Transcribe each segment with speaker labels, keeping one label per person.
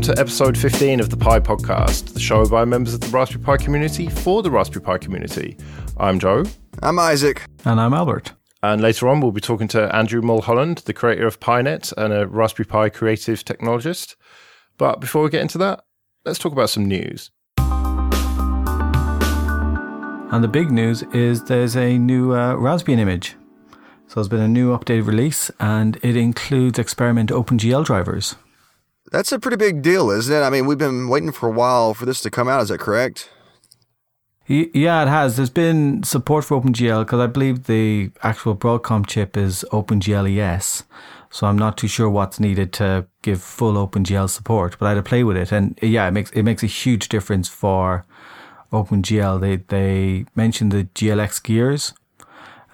Speaker 1: and welcome to episode 15 of the Pi Podcast, the show by members of the Raspberry Pi community for the Raspberry Pi community. I'm Joe.
Speaker 2: I'm Isaac.
Speaker 3: And I'm Albert.
Speaker 1: And later on, we'll be talking to Andrew Mulholland, the creator of PiNet and a Raspberry Pi creative technologist. But before we get into that, let's talk about some news.
Speaker 3: And the big news is there's a new uh, Raspbian image. So there's been a new updated release, and it includes experiment OpenGL drivers.
Speaker 2: That's a pretty big deal, isn't it? I mean, we've been waiting for a while for this to come out. Is that correct?
Speaker 3: Yeah, it has. There's been support for OpenGL because I believe the actual Broadcom chip is OpenGL ES. So I'm not too sure what's needed to give full OpenGL support, but I had to play with it, and yeah, it makes it makes a huge difference for OpenGL. They they mentioned the GLX gears,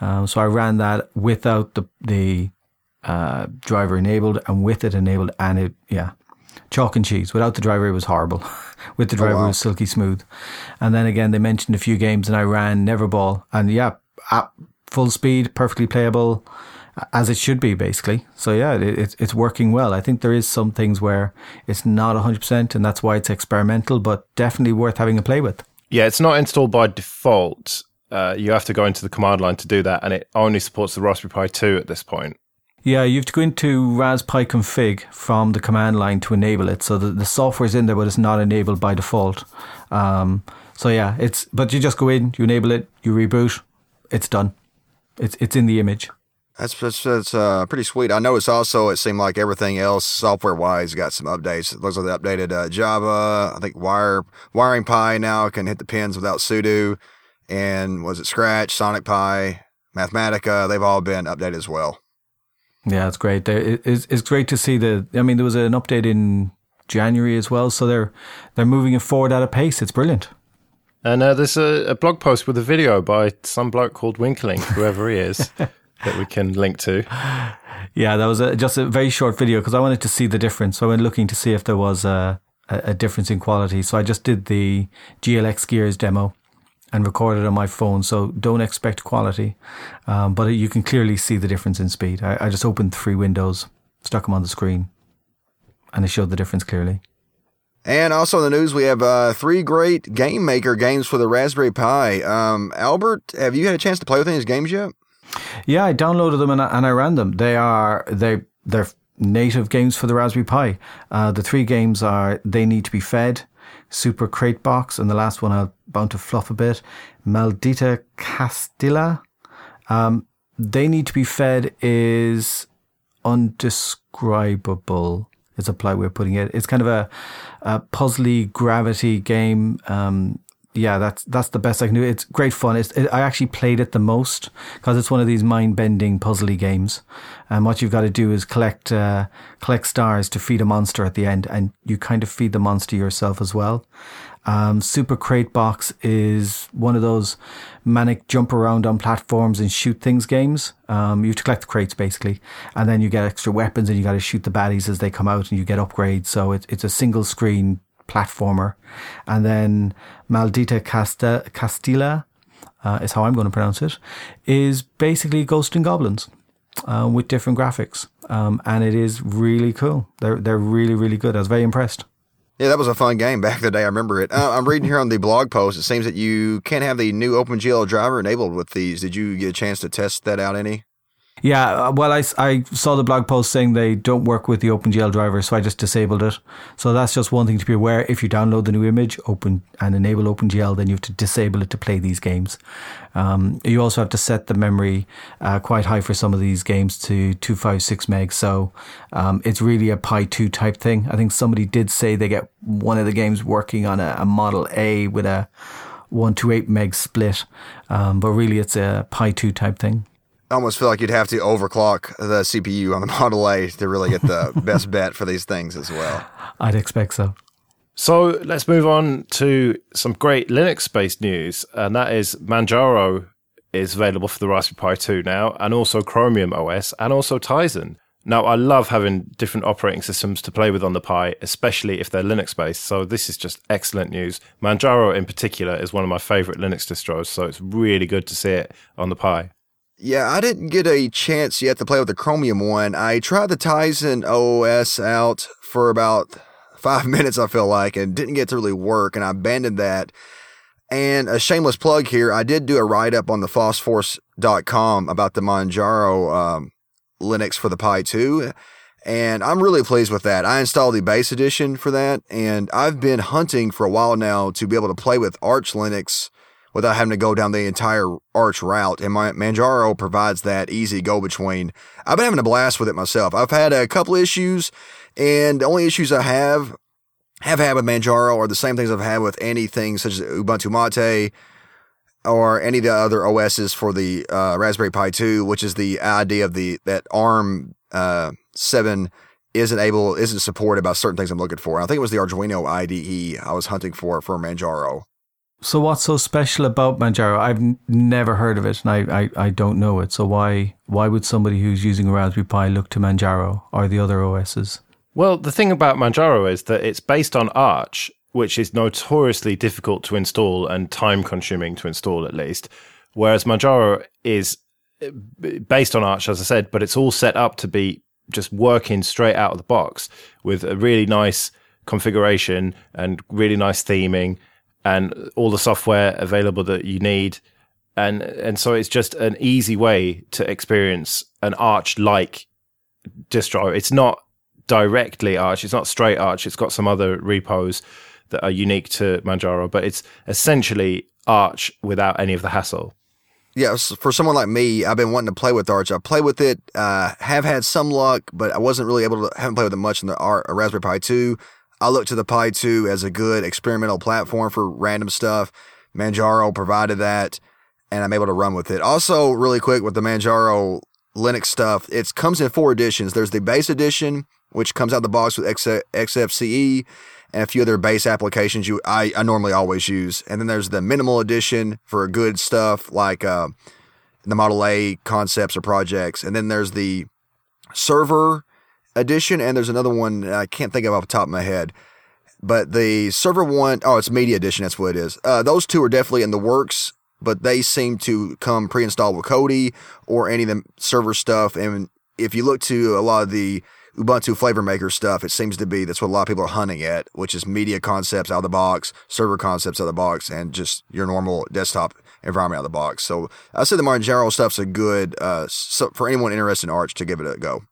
Speaker 3: um, so I ran that without the the uh, driver enabled and with it enabled, and it yeah, chalk and cheese. Without the driver, it was horrible. With the driver, oh, wow. it was silky smooth. And then again, they mentioned a few games, and I ran Neverball, and yeah, at full speed, perfectly playable, as it should be, basically. So yeah, it, it's it's working well. I think there is some things where it's not hundred percent, and that's why it's experimental, but definitely worth having a play with.
Speaker 1: Yeah, it's not installed by default. Uh, you have to go into the command line to do that, and it only supports the Raspberry Pi 2 at this point.
Speaker 3: Yeah, you have to go into Raspberry config from the command line to enable it. So the, the software is in there, but it's not enabled by default. Um, so yeah, it's but you just go in, you enable it, you reboot, it's done. It's it's in the image.
Speaker 2: That's that's, that's uh, pretty sweet. I noticed also it seemed like everything else software wise got some updates. It looks like they updated uh, Java. I think Wire Wiring Pi now can hit the pins without sudo, and was it Scratch, Sonic Pi, Mathematica? They've all been updated as well.
Speaker 3: Yeah, it's great. It's, it's great to see the. I mean, there was an update in January as well, so they're they're moving it forward at a pace. It's brilliant.
Speaker 1: And uh, there's a, a, blog post with a video by some bloke called Winkleink, whoever he is, that we can link to.
Speaker 3: Yeah, that was a, just a very short video because I wanted to see the difference. So I went looking to see if there was a, a difference in quality. So I just did the GLX Gears demo and recorded on my phone. So don't expect quality, um, but you can clearly see the difference in speed. I, I, just opened three windows, stuck them on the screen, and it showed the difference clearly.
Speaker 2: And also in the news, we have uh, three great game maker games for the Raspberry Pi. Um, Albert, have you had a chance to play with any of these games yet?
Speaker 3: Yeah, I downloaded them and I, and I ran them. They are they they're native games for the Raspberry Pi. Uh, the three games are They Need to Be Fed, Super Crate Box, and the last one I'm bound to fluff a bit, Maldita Castilla. Um, they need to be fed is undescribable. Is a polite way of putting it. It's kind of a, a puzzly gravity game. Um, yeah, that's that's the best I can do. It's great fun. It's, it, I actually played it the most because it's one of these mind bending puzzly games, and what you've got to do is collect uh, collect stars to feed a monster at the end, and you kind of feed the monster yourself as well. Um, Super Crate Box is one of those manic jump around on platforms and shoot things games. Um, you have to collect the crates basically, and then you get extra weapons and you got to shoot the baddies as they come out, and you get upgrades. So it's it's a single screen platformer. And then Maldita Casta- Castilla uh, is how I'm going to pronounce it, is basically Ghost and Goblins. Uh, with different graphics, um, and it is really cool. They're they're really really good. I was very impressed.
Speaker 2: Yeah, that was a fun game back in the day. I remember it. Uh, I'm reading here on the blog post. It seems that you can't have the new OpenGL driver enabled with these. Did you get a chance to test that out any?
Speaker 3: Yeah, uh, well, I, I saw the blog post saying they don't work with the OpenGL driver, so I just disabled it. So that's just one thing to be aware. If you download the new image, open and enable OpenGL, then you have to disable it to play these games. Um, you also have to set the memory uh, quite high for some of these games to 256 meg. So um, it's really a Pi 2 type thing. I think somebody did say they get one of the games working on a, a Model A with a 128 meg split, um, but really it's a Pi 2 type thing.
Speaker 2: I almost feel like you'd have to overclock the CPU on the Model A to really get the best bet for these things as well.
Speaker 3: I'd expect so.
Speaker 1: So let's move on to some great Linux based news, and that is Manjaro is available for the Raspberry Pi 2 now, and also Chromium OS, and also Tizen. Now, I love having different operating systems to play with on the Pi, especially if they're Linux based. So, this is just excellent news. Manjaro, in particular, is one of my favorite Linux distros. So, it's really good to see it on the Pi.
Speaker 2: Yeah, I didn't get a chance yet to play with the Chromium one. I tried the Tizen OS out for about five minutes, I feel like, and didn't get to really work, and I abandoned that. And a shameless plug here, I did do a write up on the phosphorus.com about the Manjaro um, Linux for the Pi 2. And I'm really pleased with that. I installed the base edition for that, and I've been hunting for a while now to be able to play with Arch Linux without having to go down the entire Arch route. And my Manjaro provides that easy go between. I've been having a blast with it myself. I've had a couple issues, and the only issues I have have had with Manjaro are the same things I've had with anything such as Ubuntu Mate or any of the other OSs for the uh, Raspberry Pi 2, which is the idea of the that ARM uh, 7 isn't able isn't supported by certain things I'm looking for. I think it was the Arduino IDE I was hunting for for Manjaro.
Speaker 3: So what's so special about Manjaro? I've n- never heard of it, and I, I, I don't know it. So why why would somebody who's using Raspberry Pi look to Manjaro or the other OSs?
Speaker 1: Well, the thing about Manjaro is that it's based on Arch, which is notoriously difficult to install and time consuming to install, at least. Whereas Manjaro is eh, based on Arch, as I said, but it's all set up to be just working straight out of the box with a really nice configuration and really nice theming and all the software available that you need. And, and so it's just an easy way to experience an Arch like distro. It's not directly Arch. It's not straight Arch. It's got some other repos that are unique to Manjaro, but it's essentially Arch without any of the hassle.
Speaker 2: Yeah, for someone like me, I've been wanting to play with Arch. I play with it, uh, have had some luck, but I wasn't really able to, haven't played with it much in the Ar- Raspberry Pi 2. I look to the Pi 2 as a good experimental platform for random stuff. Manjaro provided that, and I'm able to run with it. Also, really quick with the Manjaro Linux stuff, it comes in four editions. There's the base edition, which comes out the box with XFCE and a few other base applications you I, I normally always use. And then there's the minimal edition for good stuff like uh, the Model A concepts or projects. And then there's the server edition, and there's another one I can't think of off the top of my head. But the server one, oh, it's media edition. That's what it is. Uh, those two are definitely in the works, but they seem to come pre-installed with Kodi or any of the server stuff. And if you look to a lot of the Ubuntu flavor maker stuff, it seems to be that's what a lot of people are hunting at, which is media concepts out of the box, server concepts out of the box, and just your normal desktop environment out of the box. So I say the Manjaro stuff's a good uh, so for anyone interested in Arch to give it a go.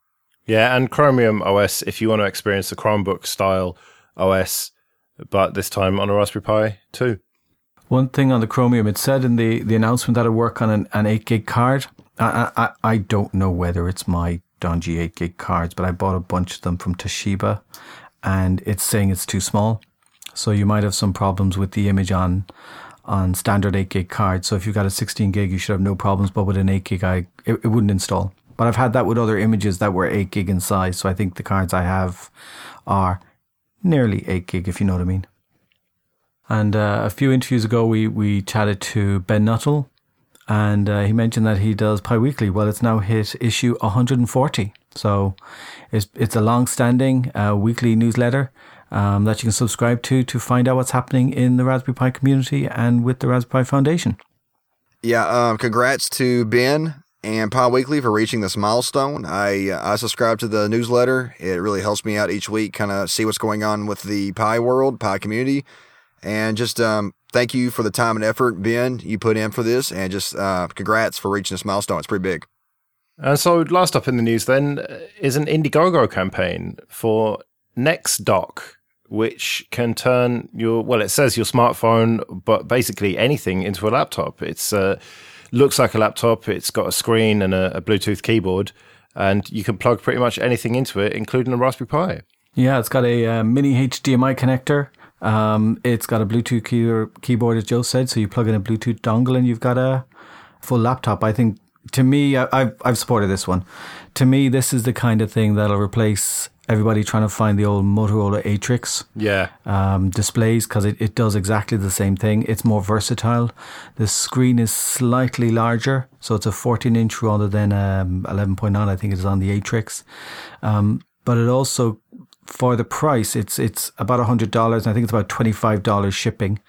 Speaker 1: Yeah, and Chromium OS if you want to experience the Chromebook style OS, but this time on a Raspberry Pi 2.
Speaker 3: One thing on the Chromium, it said in the, the announcement that it work on an, an 8 gig card. I, I, I don't know whether it's my Donji 8 gig cards, but I bought a bunch of them from Toshiba and it's saying it's too small. So you might have some problems with the image on on standard 8 gig cards. So if you've got a 16 gig, you should have no problems, but with an 8 gig, I, it, it wouldn't install. But I've had that with other images that were 8 gig in size. So I think the cards I have are nearly 8 gig, if you know what I mean. And uh, a few interviews ago, we, we chatted to Ben Nuttall, and uh, he mentioned that he does Pi Weekly. Well, it's now hit issue 140. So it's, it's a long standing uh, weekly newsletter um, that you can subscribe to to find out what's happening in the Raspberry Pi community and with the Raspberry Pi Foundation.
Speaker 2: Yeah, um, congrats to Ben and Pi Weekly for reaching this milestone. I uh, I subscribe to the newsletter. It really helps me out each week, kind of see what's going on with the Pi world, Pi community, and just um, thank you for the time and effort, Ben, you put in for this, and just uh, congrats for reaching this milestone. It's pretty big.
Speaker 1: And so, last up in the news then is an Indiegogo campaign for NexDock, which can turn your well, it says your smartphone, but basically anything into a laptop. It's uh, looks like a laptop. It's got a screen and a, a Bluetooth keyboard, and you can plug pretty much anything into it, including a Raspberry Pi.
Speaker 3: Yeah, it's got a uh, mini HDMI connector. Um, it's got a Bluetooth key- keyboard, as Joe said. So you plug in a Bluetooth dongle and you've got a full laptop. I think to me, I, I've, I've supported this one. To me, this is the kind of thing that'll replace everybody trying to find the old Motorola Atrix
Speaker 1: Yeah.
Speaker 3: um, displays because it, it does exactly the same thing. It's more versatile. The screen is slightly larger, so it's a 14 inch rather than um, 11.9. I think it is on the Atrix. Um, but it also, for the price, it's it's about hundred dollars. and I think it's about twenty five dollars shipping,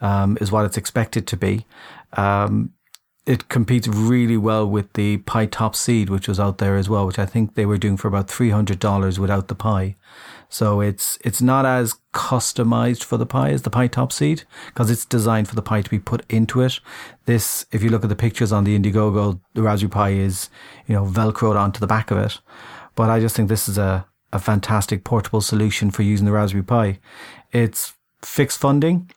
Speaker 3: um, is what it's expected to be. Um, it competes really well with the pi-topCEED, which was out there as well, which I think they were doing for about three hundred dollars without the Pi. So it's it's not as customized for the Pi as the pi-topCEED because it's designed for the Pi to be put into it. This, if you look at the pictures on the Indiegogo, the Raspberry Pi is you know velcroed onto the back of it. But I just think this is a a fantastic portable solution for using the Raspberry Pi. It's fixed funding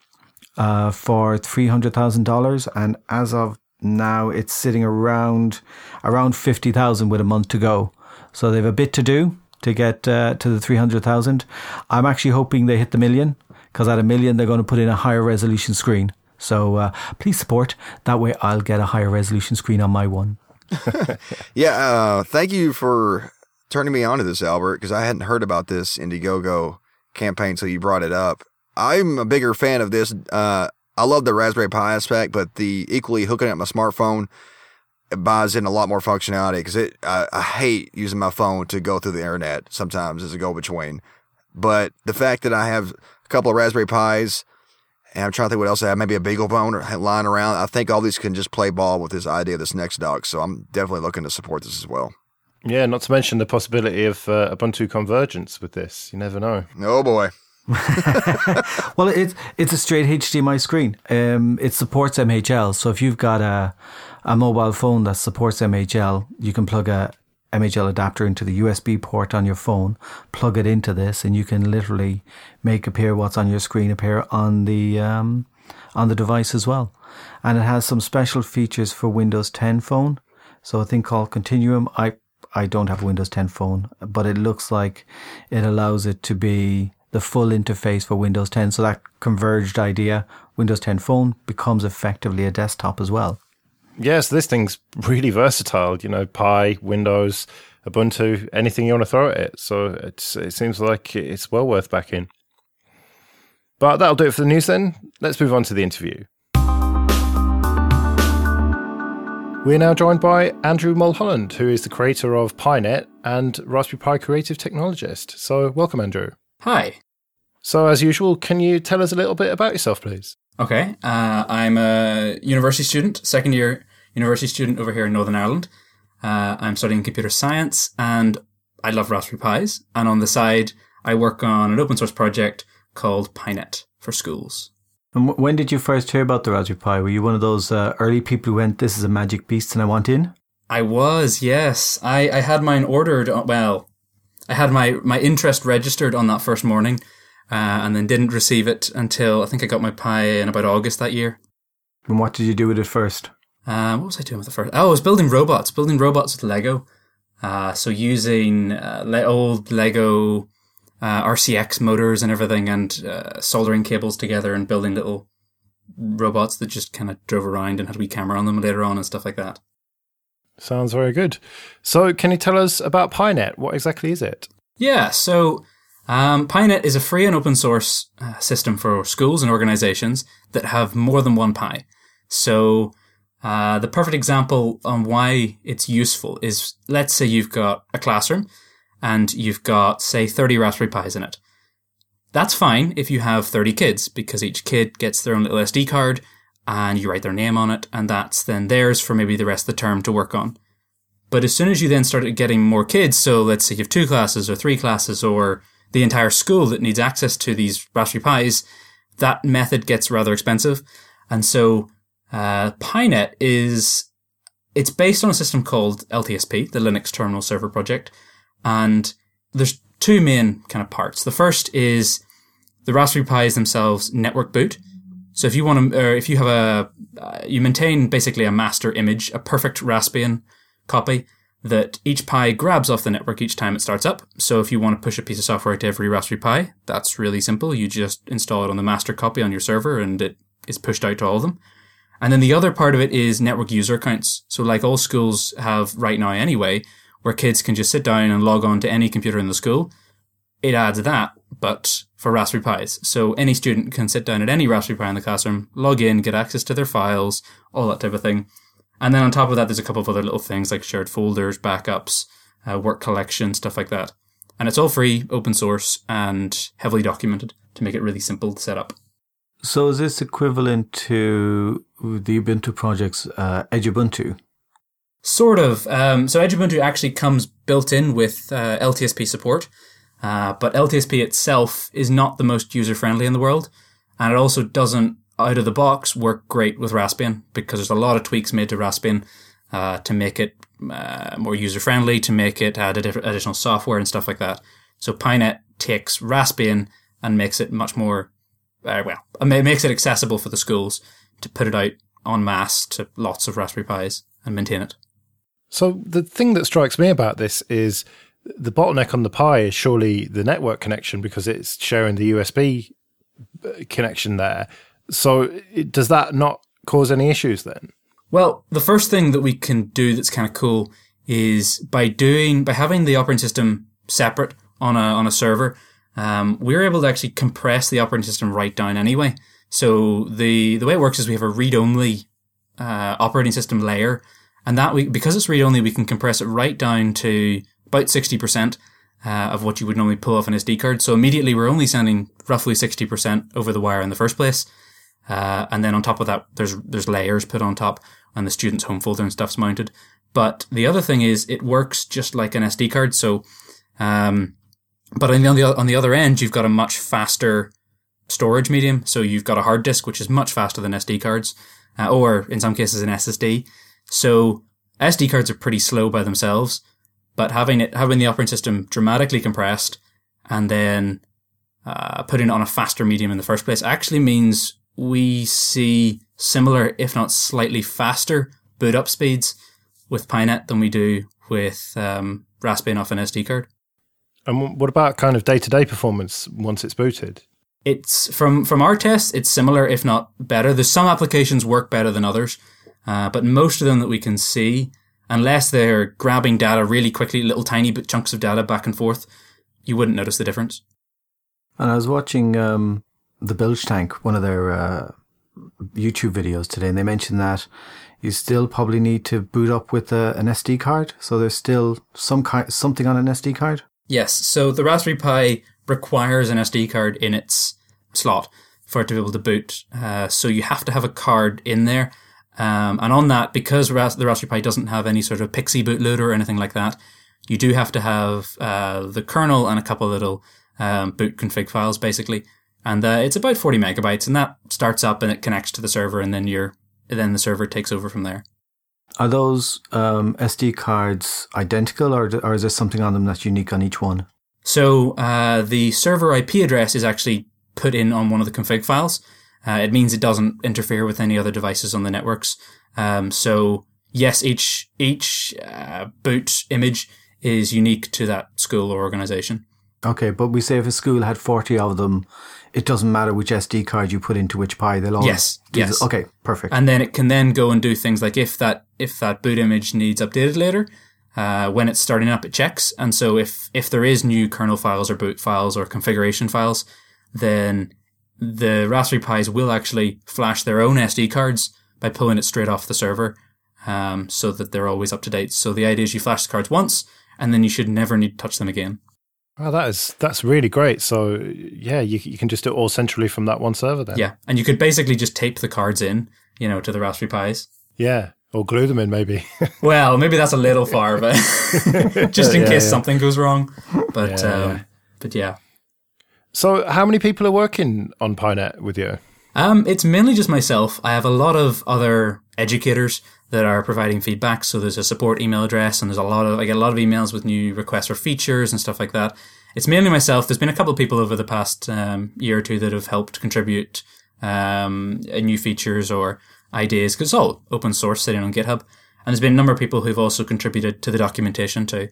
Speaker 3: uh, for three hundred thousand dollars, and as of now, it's sitting around around fifty thousand with a month to go. So they have a bit to do to get uh, to the 300,000. I'm actually hoping they hit the million because at a million, they're going to put in a higher resolution screen. So uh, please support. That way, I'll get a higher resolution screen on my one.
Speaker 2: yeah, uh, thank you for turning me on to this, Albert, because I hadn't heard about this Indiegogo campaign until you brought it up. I'm a bigger fan of this. I love the Raspberry Pi aspect, but the equally hooking up my smartphone buys in a lot more functionality because it I, I, hate using my phone to go through the internet sometimes as a go between. But the fact that I have a couple of Raspberry Pis and I'm trying to think what else I have, maybe a BeagleBone or lying around. I think all these can just play ball with this idea of this NexDock. So I'm definitely looking to support this as well.
Speaker 1: Yeah, not to mention the possibility of uh, Ubuntu convergence with this. You never know.
Speaker 2: Oh boy.
Speaker 3: well, it's it's a straight HDMI screen. Um, it supports MHL, so if you've got a a mobile phone that supports MHL, you can plug a MHL adapter into the USB port on your phone, plug it into this, and you can literally make appear what's on your screen appear on the um, on the device as well. And it has some special features for Windows 10 phone. So a thing called Continuum. I I don't have a Windows 10 phone, but it looks like it allows it to be the full interface for Windows 10. So that converged idea, Windows 10 phone becomes effectively a desktop as well.
Speaker 1: Yes, this thing's really versatile. You know, Pi, Windows, Ubuntu, anything you want to throw at it. So it's it seems like it's well worth backing. But that'll do it for the news then. Let's move on to the interview. We're now joined by Andrew Mulholland, who is the creator of PiNet and Raspberry Pi creative technologist. So, welcome, Andrew.
Speaker 4: Hi.
Speaker 1: So, as usual, can you tell us a little bit about yourself, please?
Speaker 4: Okay. Uh, I'm a university student, second year university student over here in Northern Ireland. Uh, I'm studying computer science and I love Raspberry Pis. And on the side, I work on an open source project called PiNet for schools.
Speaker 3: And when did you first hear about the Raspberry Pi? Were you one of those uh, early people who went, "This is a magic beast, and I want in"?
Speaker 4: I was, yes. I, I had mine ordered. Uh, well, I had my my interest registered on that first morning, uh, and then didn't receive it until I think I got my Pi in about August that year.
Speaker 3: And what did you do with it first?
Speaker 4: Uh, what was I doing with the first? Oh, I was building robots, building robots with Lego. Uh, so using uh, le- old Lego uh, RCX motors and everything, and uh, soldering cables together and building little robots that just kind of drove around and had a wee camera on them later on and stuff like that.
Speaker 1: Sounds very good. So, can you tell us about PiNet? What exactly is it?
Speaker 4: Yeah, so um, PiNet is a free and open source uh, system for schools and organizations that have more than one Pi. So, uh, the perfect example on why it's useful is let's say you've got a classroom and you've got, say, 30 Raspberry Pis in it. That's fine if you have 30 kids because each kid gets their own little SD card and you write their name on it, and that's then theirs for maybe the rest of the term to work on. But as soon as you then start getting more kids, so let's say you have two classes or three classes or the entire school that needs access to these Raspberry Pis, that method gets rather expensive. And so uh, is it's based on a system called LTSP, the Linux Terminal Server Project, and there's two main kind of parts. The first is the Raspberry Pis themselves network boot. So if you want to, or if you have a, uh, you maintain basically a master image, a perfect Raspbian copy that each Pi grabs off the network each time it starts up. So if you want to push a piece of software to every Raspberry Pi, that's really simple. You just install it on the master copy on your server and it is pushed out to all of them. And then the other part of it is network user accounts. So like all schools have right now anyway, where kids can just sit down and log on to any computer in the school. It adds that, but for Raspberry Pis. So any student can sit down at any Raspberry Pi in the classroom, log in, get access to their files, all that type of thing. And then on top of that, there's a couple of other little things like shared folders, backups, uh, work collection, stuff like that. And it's all free, open source, and heavily documented to make it really simple to set up.
Speaker 3: So is this equivalent to the Ubuntu project's uh, Edubuntu?
Speaker 4: Sort of. Um, so Edubuntu actually comes built in with uh, LTSP support. Uh, but LTSP itself is not the most user friendly in the world, and it also doesn't out of the box work great with Raspbian because there's a lot of tweaks made to Raspbian uh, to make it uh, more user friendly, to make it add additional software and stuff like that. So PiNet takes Raspbian and makes it much more uh, well, it makes it accessible for the schools to put it out en masse to lots of Raspberry Pis and maintain it.
Speaker 1: So the thing that strikes me about this is the bottleneck on the Pi is surely the network connection because it's sharing the USB uh, connection there. So does that not cause any issues then?
Speaker 4: Well, the first thing that we can do that's kind of cool is by doing by having the operating system separate on a on a server, um, we're able to actually compress the operating system right down anyway. So the the way it works is we have a read only uh, operating system layer, and that we because it's read only, we can compress it right down to about sixty percent. Uh, of what you would normally pull off an SD card. So immediately we're only sending roughly 60% over the wire in the first place. Uh, and then on top of that, there's, there's layers put on top and the student's home folder and stuff's mounted. But the other thing is it works just like an SD card. So, um, but on the, on the other end, you've got a much faster storage medium. So you've got a hard disk, which is much faster than SD cards, uh, or in some cases an SSD. So SD cards are pretty slow by themselves, but having it, having the operating system dramatically compressed and then, uh, putting it on a faster medium in the first place actually means we see similar, if not slightly faster boot up speeds with PiNet than we do with, um, Raspbian off an SD card.
Speaker 1: And what about kind of day to day performance once it's booted?
Speaker 4: It's from from our tests, it's similar, if not better. There's some applications work better than others, uh, but most of them that we can see, unless they're grabbing data really quickly, little tiny bit chunks of data back and forth, you wouldn't notice the difference.
Speaker 3: And I was watching um, the Bilge Tank, one of their uh, YouTube videos today, and they mentioned that you still probably need to boot up with a, an SD card. So there's still some kind something on an SD card.
Speaker 4: Yes. So the Raspberry Pi requires an SD card in its slot for it to be able to boot. Uh, so you have to have a card in there. Um, and on that, because Ras- the Raspberry Pi doesn't have any sort of PXE bootloader or anything like that, you do have to have uh, the kernel and a couple little um, boot config files, basically. And uh, it's about 40 megabytes, and that starts up and it connects to the server, and then you're then the server takes over from there.
Speaker 3: Are those um, SD cards identical, or, or is there something on them that's unique on each one?
Speaker 4: So uh, the server IP address is actually put in on one of the config files. Uh, it means it doesn't interfere with any other devices on the networks. Um, so yes, each each uh, boot image is unique to that school or organization.
Speaker 3: Okay, but we say if a school had forty of them, it doesn't matter which SD card you put into which Pi. They'll all
Speaker 4: yes, yes.
Speaker 3: The, okay, perfect.
Speaker 4: And then it can then go and do things like if that if that boot image needs updated later, uh, when it's starting up, it checks. And so if, if there is new kernel files or boot files or configuration files, then the Raspberry Pis will actually flash their own SD cards by pulling it straight off the server, um, so that they're always up to date. So the idea is you flash the cards once, and then you should never need to touch them again.
Speaker 1: Well, that is that's really great. So yeah, you you can just do it all centrally from that one server then.
Speaker 4: Yeah, and you could basically just tape the cards in, you know, to the Raspberry Pis.
Speaker 1: Yeah, or glue them in, maybe.
Speaker 4: well, maybe that's a little far, but just in yeah, case yeah. something goes wrong. But yeah, um, but yeah.
Speaker 1: So, how many people are working on PiNet with you?
Speaker 4: Um, it's mainly just myself. I have a lot of other educators that are providing feedback. So there's a support email address, and there's a lot of I get a lot of emails with new requests for features and stuff like that. It's mainly myself. There's been a couple of people over the past um, year or two that have helped contribute um, new features or ideas because it's all open source sitting on GitHub. And there's been a number of people who've also contributed to the documentation too.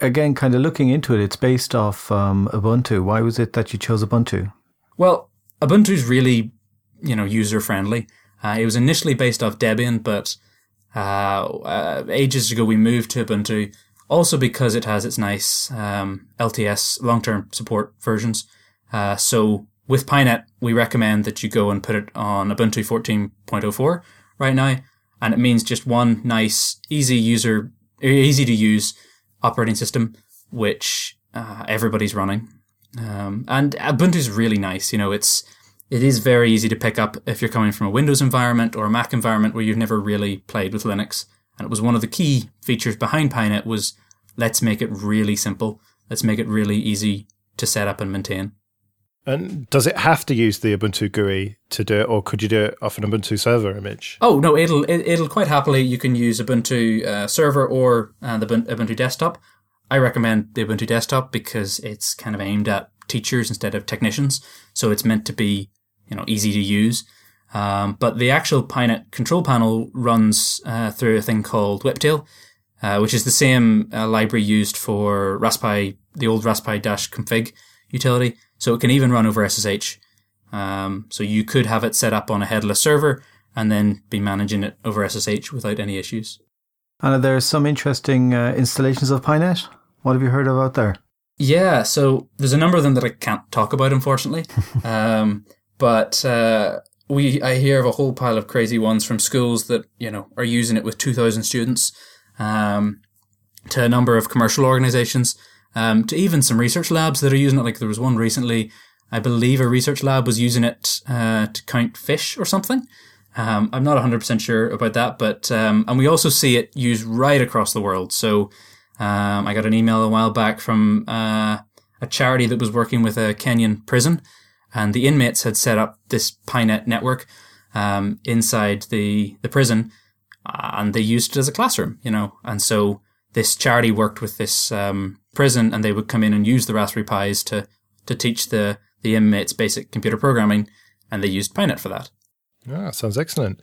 Speaker 3: Again, kind of looking into it, it's based off um, Ubuntu. Why was it that you chose Ubuntu?
Speaker 4: Well, Ubuntu is really, you know, user friendly. Uh, it was initially based off Debian, but uh, uh, ages ago we moved to Ubuntu. Also because it has its nice um, LTS long-term support versions. Uh, so with PiNet, we recommend that you go and put it on Ubuntu 14.04 right now. And it means just one nice, easy user, easy to use operating system, which uh, everybody's running. Um, and Ubuntu is really nice. You know, it's, it is very easy to pick up if you're coming from a Windows environment or a Mac environment where you've never really played with Linux. And it was one of the key features behind PiNet was let's make it really simple Let's make it really easy to set up and maintain.
Speaker 1: And does it have to use the Ubuntu GUI to do it, or could you do it off an Ubuntu server image?
Speaker 4: Oh no, it'll it, will quite happily. You can use Ubuntu uh, server or uh, the Ubuntu desktop. I recommend the Ubuntu desktop because it's kind of aimed at teachers instead of technicians, so it's meant to be you know easy to use. Um, but the actual PiNet control panel runs uh, through a thing called Whiptail, uh, which is the same uh, library used for Raspberry, the old Raspberry Dash config utility. So it can even run over SSH. Um, so you could have it set up on a headless server and then be managing it over SSH without any issues.
Speaker 3: And there are some interesting uh, installations of PiNet. What have you heard about there?
Speaker 4: Yeah, so there's a number of them that I can't talk about, unfortunately. um, but uh, we I hear of a whole pile of crazy ones from schools that you know are using it with 2,000 students, um, to a number of commercial organizations, um, to even some research labs that are using it. Like there was one recently, I believe a research lab was using it uh, to count fish or something. Um, I'm not 100% sure about that, but um, and we also see it used right across the world. So um, I got an email a while back from uh, a charity that was working with a Kenyan prison and the inmates had set up this PiNet network um, inside the the prison, uh, and they used it as a classroom, you know. And so this charity worked with this um, prison, and they would come in and use the Raspberry Pis to to teach the the inmates basic computer programming, and they used PiNet for that.
Speaker 1: Ah, sounds excellent.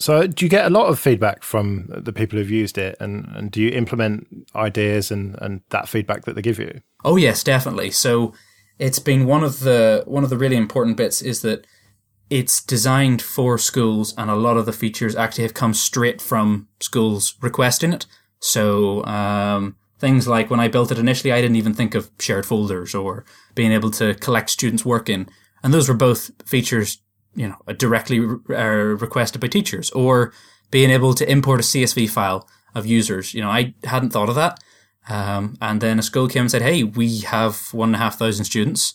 Speaker 1: So, do you get a lot of feedback from the people who've used it, and, and do you implement ideas and, and that feedback that they give you?
Speaker 4: Oh yes, definitely. So it's been one of the one of the really important bits is that it's designed for schools and a lot of the features actually have come straight from schools requesting it. So um, things like when I built it initially, I didn't even think of shared folders or being able to collect students' work in, and those were both features you know directly re- uh, requested by teachers or being able to import a CSV file of users. You know, I hadn't thought of that. Um, and then a school came and said, "Hey, we have one and a half thousand students.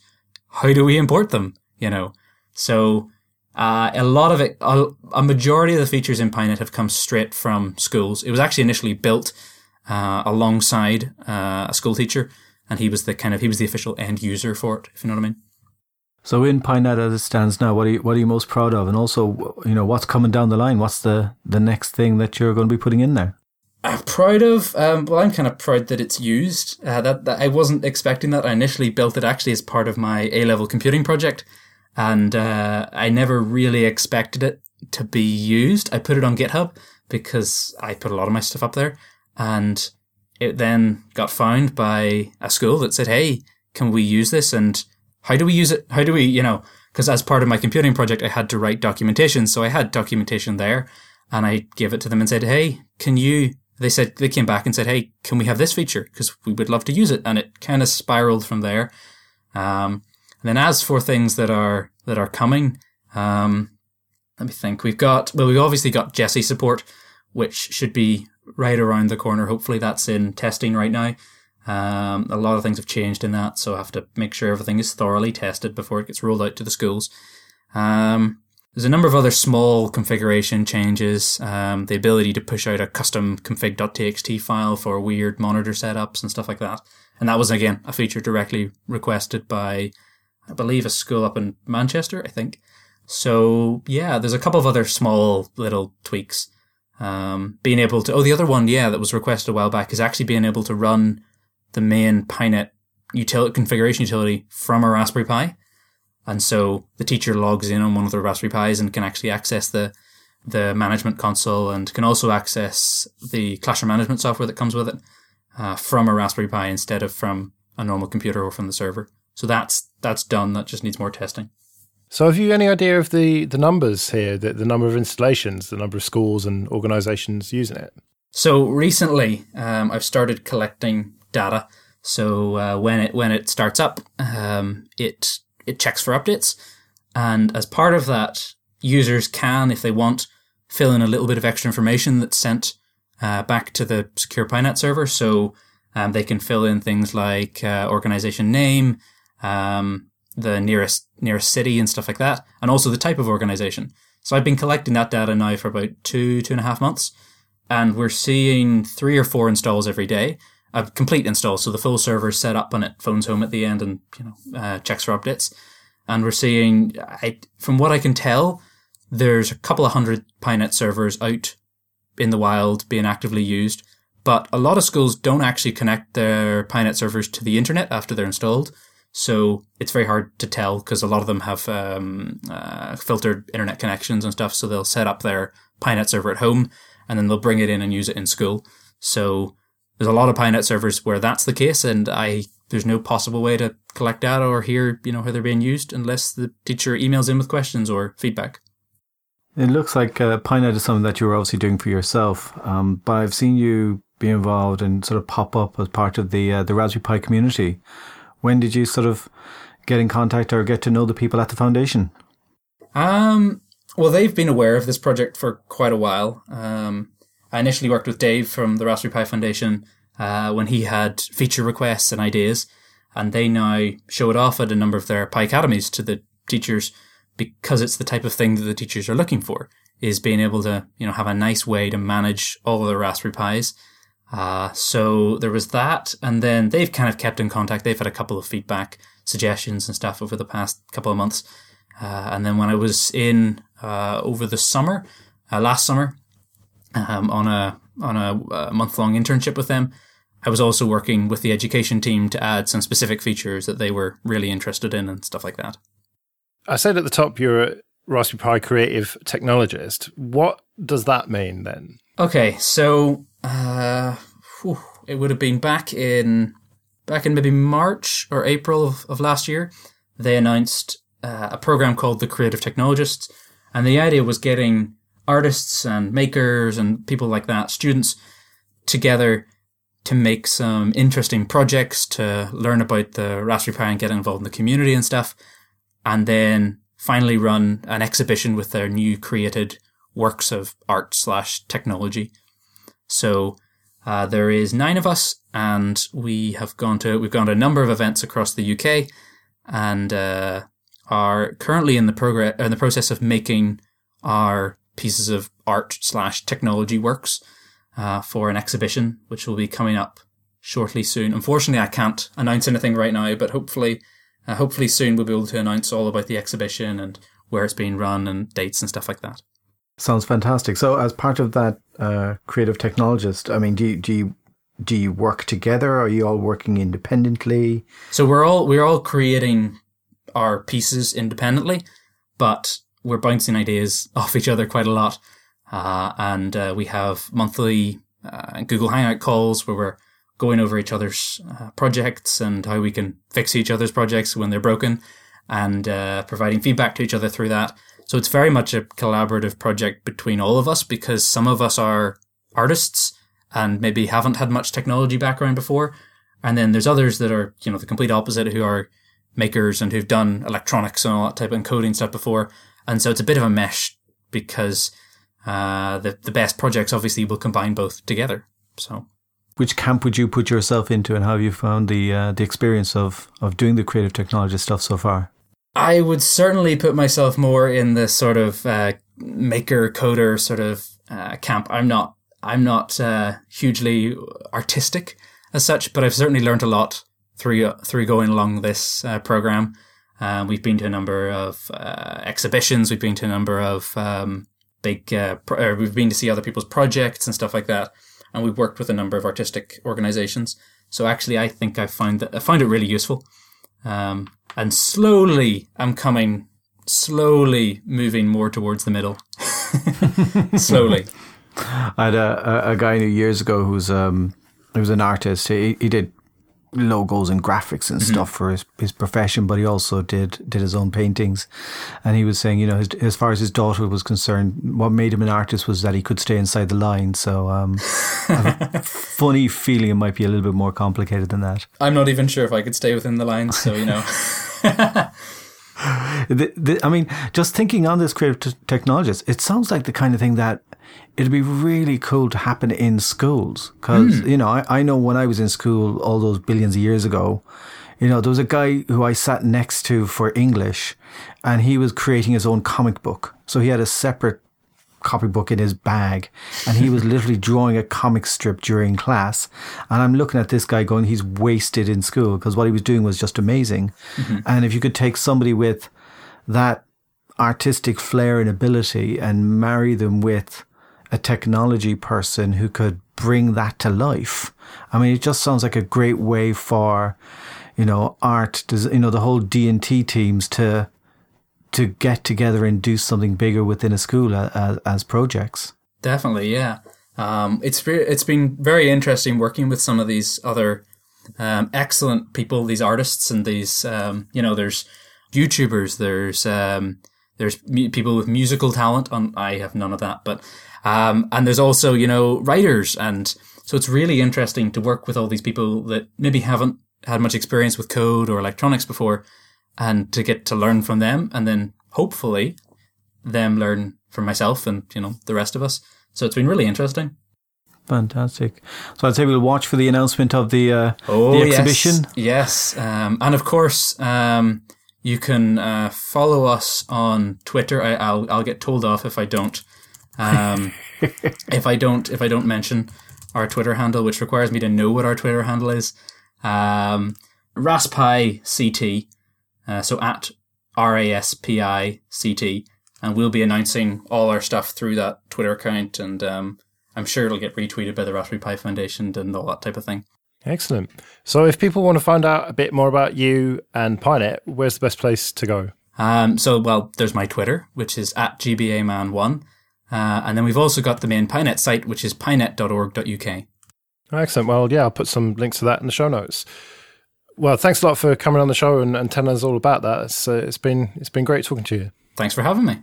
Speaker 4: How do we import them?" You know, so uh, a lot of it, a, a, majority of the features in PiNet have come straight from schools. It was actually initially built uh, alongside uh, a school teacher, and he was the kind of he was the official end user for it. If you know what I mean.
Speaker 3: So in PiNet as it stands now, what are you what are you most proud of, and also you know what's coming down the line? What's the the next thing that you're going to be putting in there?
Speaker 4: I'm proud of. Um, well, I'm kind of proud that it's used. Uh, that, that I wasn't expecting that. I initially built it actually as part of my A level computing project, and uh, I never really expected it to be used. I put it on GitHub because I put a lot of my stuff up there, and it then got found by a school that said, "Hey, can we use this?" And how do we use it? How do we, you know? Because as part of my computing project, I had to write documentation, so I had documentation there, and I gave it to them and said, "Hey, can you?" They said they came back and said, "Hey, can we have this feature? Because we would love to use it." And it kind of spiraled from there. Um, and then as for things that are that are coming, um, let me think. We've got well, we've obviously got Jessie support, which should be right around the corner. Hopefully, that's in testing right now. Um, a lot of things have changed in that, so I have to make sure everything is thoroughly tested before it gets rolled out to the schools. Um, there's a number of other small configuration changes, um, the ability to push out a custom config.txt file for weird monitor setups and stuff like that. And that was, again, a feature directly requested by, I believe, a school up in Manchester, I think. So, yeah, there's a couple of other small little tweaks. Um, being able to, oh, the other one, yeah, that was requested a while back is actually being able to run the main PiNet utility, configuration utility from a Raspberry Pi. And so the teacher logs in on one of the Raspberry Pis and can actually access the the management console and can also access the classroom management software that comes with it uh, from a Raspberry Pi instead of from a normal computer or from the server. So that's that's done. That just needs more testing.
Speaker 1: So, have you any idea of the the numbers here, the, the number of installations, the number of schools and organisations using it?
Speaker 4: So recently, um, I've started collecting data. So uh, when it when it starts up, um, it it checks for updates. And as part of that, users can, if they want, fill in a little bit of extra information that's sent uh, back to the secure PiNet server. So um, they can fill in things like uh, organization name, um, the nearest nearest city, and stuff like that, and also the type of organization. So I've been collecting that data now for about two two and a half months, and we're seeing three or four installs every day. A complete install. So the full server is set up and it phones home at the end and you know uh, checks for updates. And we're seeing, I, from what I can tell, there's a couple of hundred PiNet servers out in the wild being actively used. But a lot of schools don't actually connect their PiNet servers to the internet after they're installed. So it's very hard to tell because a lot of them have um, uh, filtered internet connections and stuff. So they'll set up their PiNet server at home and then they'll bring it in and use it in school. So there's a lot of PiNet servers where that's the case, and I there's no possible way to collect data or hear you know how they're being used unless the teacher emails in with questions or feedback.
Speaker 3: It looks like uh, PiNet is something that you're obviously doing for yourself, um, but I've seen you be involved and sort of pop up as part of the uh, the Raspberry Pi community. When did you sort of get in contact or get to know the people at the foundation?
Speaker 4: Um, well, they've been aware of this project for quite a while. Um, I initially worked with Dave from the Raspberry Pi Foundation uh, when he had feature requests and ideas, and they now show it off at a number of their Pi Academies to the teachers because it's the type of thing that the teachers are looking for is being able to you know have a nice way to manage all of the Raspberry Pis uh, so there was that, and then they've kind of kept in contact. They've had a couple of feedback suggestions and stuff over the past couple of months. Uh, and then when I was in uh, over the summer, uh, last summer, um, on a on a, a month long internship with them, I was also working with the education team to add some specific features that they were really interested in and stuff like that.
Speaker 1: I said at the top you're a Raspberry Pi creative technologist. What does that mean then?
Speaker 4: Okay, so uh, whew, it would have been back in back in maybe March or April of, of last year. They announced uh, a program called the Creative Technologists, and the idea was getting artists and makers and people like that, students, together to make some interesting projects, to learn about the Raspberry Pi and get involved in the community and stuff, and then finally run an exhibition with their new created works of art slash technology. So uh, there is nine of us, and we have gone to we've gone to a number of events across the UK, and uh, are currently in the progress in the process of making our pieces of art slash technology works uh, for an exhibition, which will be coming up shortly soon. Unfortunately, I can't announce anything right now, but hopefully, uh, hopefully soon we'll be able to announce all about the exhibition and where it's being run and dates and stuff like that.
Speaker 3: Sounds fantastic. So, as part of that uh, creative technologist, I mean, do you, do you do you work together? Are you all working independently?
Speaker 4: So we're all we're all creating our pieces independently, but we're bouncing ideas off each other quite a lot, uh, and uh, we have monthly uh, Google Hangout calls where we're going over each other's uh, projects and how we can fix each other's projects when they're broken, and uh, providing feedback to each other through that. So it's very much a collaborative project between all of us because some of us are artists and maybe haven't had much technology background before. And then there's others that are, you know, the complete opposite who are makers and who've done electronics and all that type of encoding stuff before. And so it's a bit of a mesh because uh, the, the best projects obviously will combine both together. So.
Speaker 3: Which camp would you put yourself into, and how have you found the uh, the experience of, of doing the creative technology stuff so far?
Speaker 4: I would certainly put myself more in the sort of uh, maker coder sort of uh, camp. I'm not I'm not uh, hugely artistic as such, but I've certainly learned a lot through through going along this uh, program. Uh, we've been to a number of uh, exhibitions. We've been to a number of um, big. Pro- we've been to see other people's projects and stuff like that, and we've worked with a number of artistic organizations. So actually, I think I find that I find it really useful. Um, and slowly I'm coming, slowly moving more towards the middle. slowly.
Speaker 3: I had a, a, guy I knew years ago who's um, he was an artist. He, he did logos and graphics and mm-hmm. stuff for his, his profession, but he also did did his own paintings. And he was saying, you know, his, as far as his daughter was concerned, what made him an artist was that he could stay inside the line. So, um, funny feeling it might be a little bit more complicated than that.
Speaker 4: I'm not even sure if I could stay within the lines. So you know.
Speaker 3: the, the, I mean, just thinking on this creative t- technologist, it sounds like the kind of thing that it'd be really cool to happen in schools. Because, mm. you know, I, I know when I was in school all those billions of years ago, you know, there was a guy who I sat next to for English and he was creating his own comic book. So he had a separate copybook in his bag and he was literally drawing a comic strip during class and i'm looking at this guy going he's wasted in school because what he was doing was just amazing mm-hmm. and if you could take somebody with that artistic flair and ability and marry them with a technology person who could bring that to life i mean it just sounds like a great way for you know art you know the whole d&t teams to to get together and do something bigger within a school as, as projects.
Speaker 4: Definitely, yeah. Um, it's it's been very interesting working with some of these other um, excellent people, these artists, and these um, you know, there's YouTubers, there's um, there's people with musical talent. On I have none of that, but um, and there's also you know writers, and so it's really interesting to work with all these people that maybe haven't had much experience with code or electronics before, and to get to learn from them and then hopefully them learn from myself and, you know, the rest of us. So it's been really interesting.
Speaker 3: Fantastic. So I'd say we'll watch for the announcement of the, uh, oh, the exhibition.
Speaker 4: Yes. yes. Um, and of course, um, you can uh, follow us on Twitter. I, will I'll get told off if I don't. Um, if I don't if I don't mention our Twitter handle, which requires me to know what our Twitter handle is. Um, Raspi CT uh, so at R A S P I C T, and we'll be announcing all our stuff through that Twitter account, and um, I'm sure it'll get retweeted by the Raspberry Pi Foundation and all that type of thing.
Speaker 1: Excellent. So, if people want to find out a bit more about you and PiNet, where's the best place to go?
Speaker 4: Um, so, well, there's my Twitter, which is at GBAman1. Uh, and then we've also got the main PiNet site, which is pinet.org.uk.
Speaker 1: Excellent. Well, yeah, I'll put some links to that in the show notes. Well, thanks a lot for coming on the show and, and telling us all about that. It's, uh, it's been it's been great talking to you.
Speaker 4: Thanks for having me.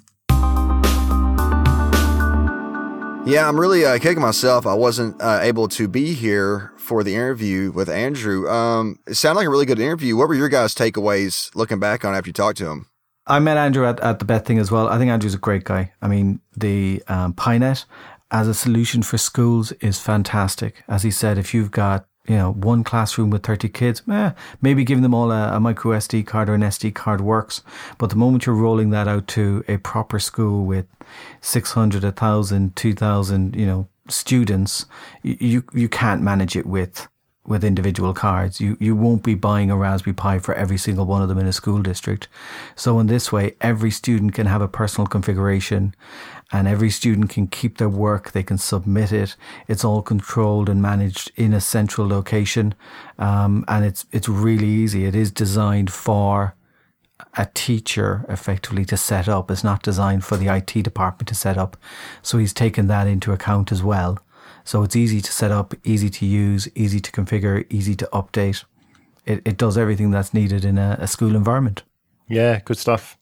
Speaker 2: Yeah, I'm really uh, kicking myself. I wasn't uh, able to be here for the interview with Andrew. Um, it sounded like a really good interview. What were your guys' takeaways looking back on after you talked to him?
Speaker 3: I met Andrew at, at the Bett thing as well. I think Andrew's a great guy. I mean, the um, PiNet as a solution for schools is fantastic. As he said, if you've got you know, one classroom with 30 kids, eh, maybe giving them all a, a, micro SD card or an SD card works. But the moment you're rolling that out to a proper school with 600, 1,000, 2,000, you know, students, you, you can't manage it with, with individual cards. You, you won't be buying a Raspberry Pi for every single one of them in a school district. So in this way, every student can have a personal configuration and every student can keep their work. They can submit it. It's all controlled and managed in a central location, um, and it's it's really easy. It is designed for a teacher effectively to set up. It's not designed for the IT department to set up. So he's taken that into account as well. So it's easy to set up, easy to use, easy to configure, easy to update. It, it does everything that's needed in a, a school environment.
Speaker 1: Yeah, good stuff.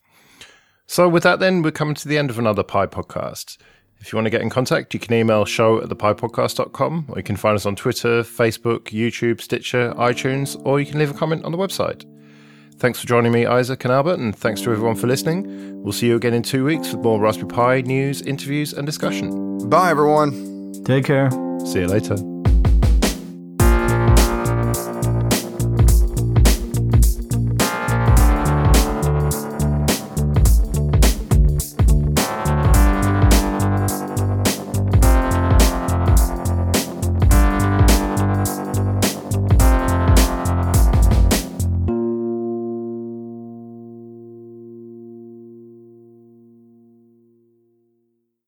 Speaker 1: So, with that, then, we're coming to the end of another Pi podcast. If you want to get in contact, you can email show at thepipodcast.com, or you can find us on Twitter, Facebook, YouTube, Stitcher, iTunes, or you can leave a comment on the website. Thanks for joining me, Isaac and Albert, and thanks to everyone for listening. We'll see you again in two weeks with more Raspberry Pi news, interviews, and discussion.
Speaker 2: Bye, everyone.
Speaker 3: Take care.
Speaker 1: See you later.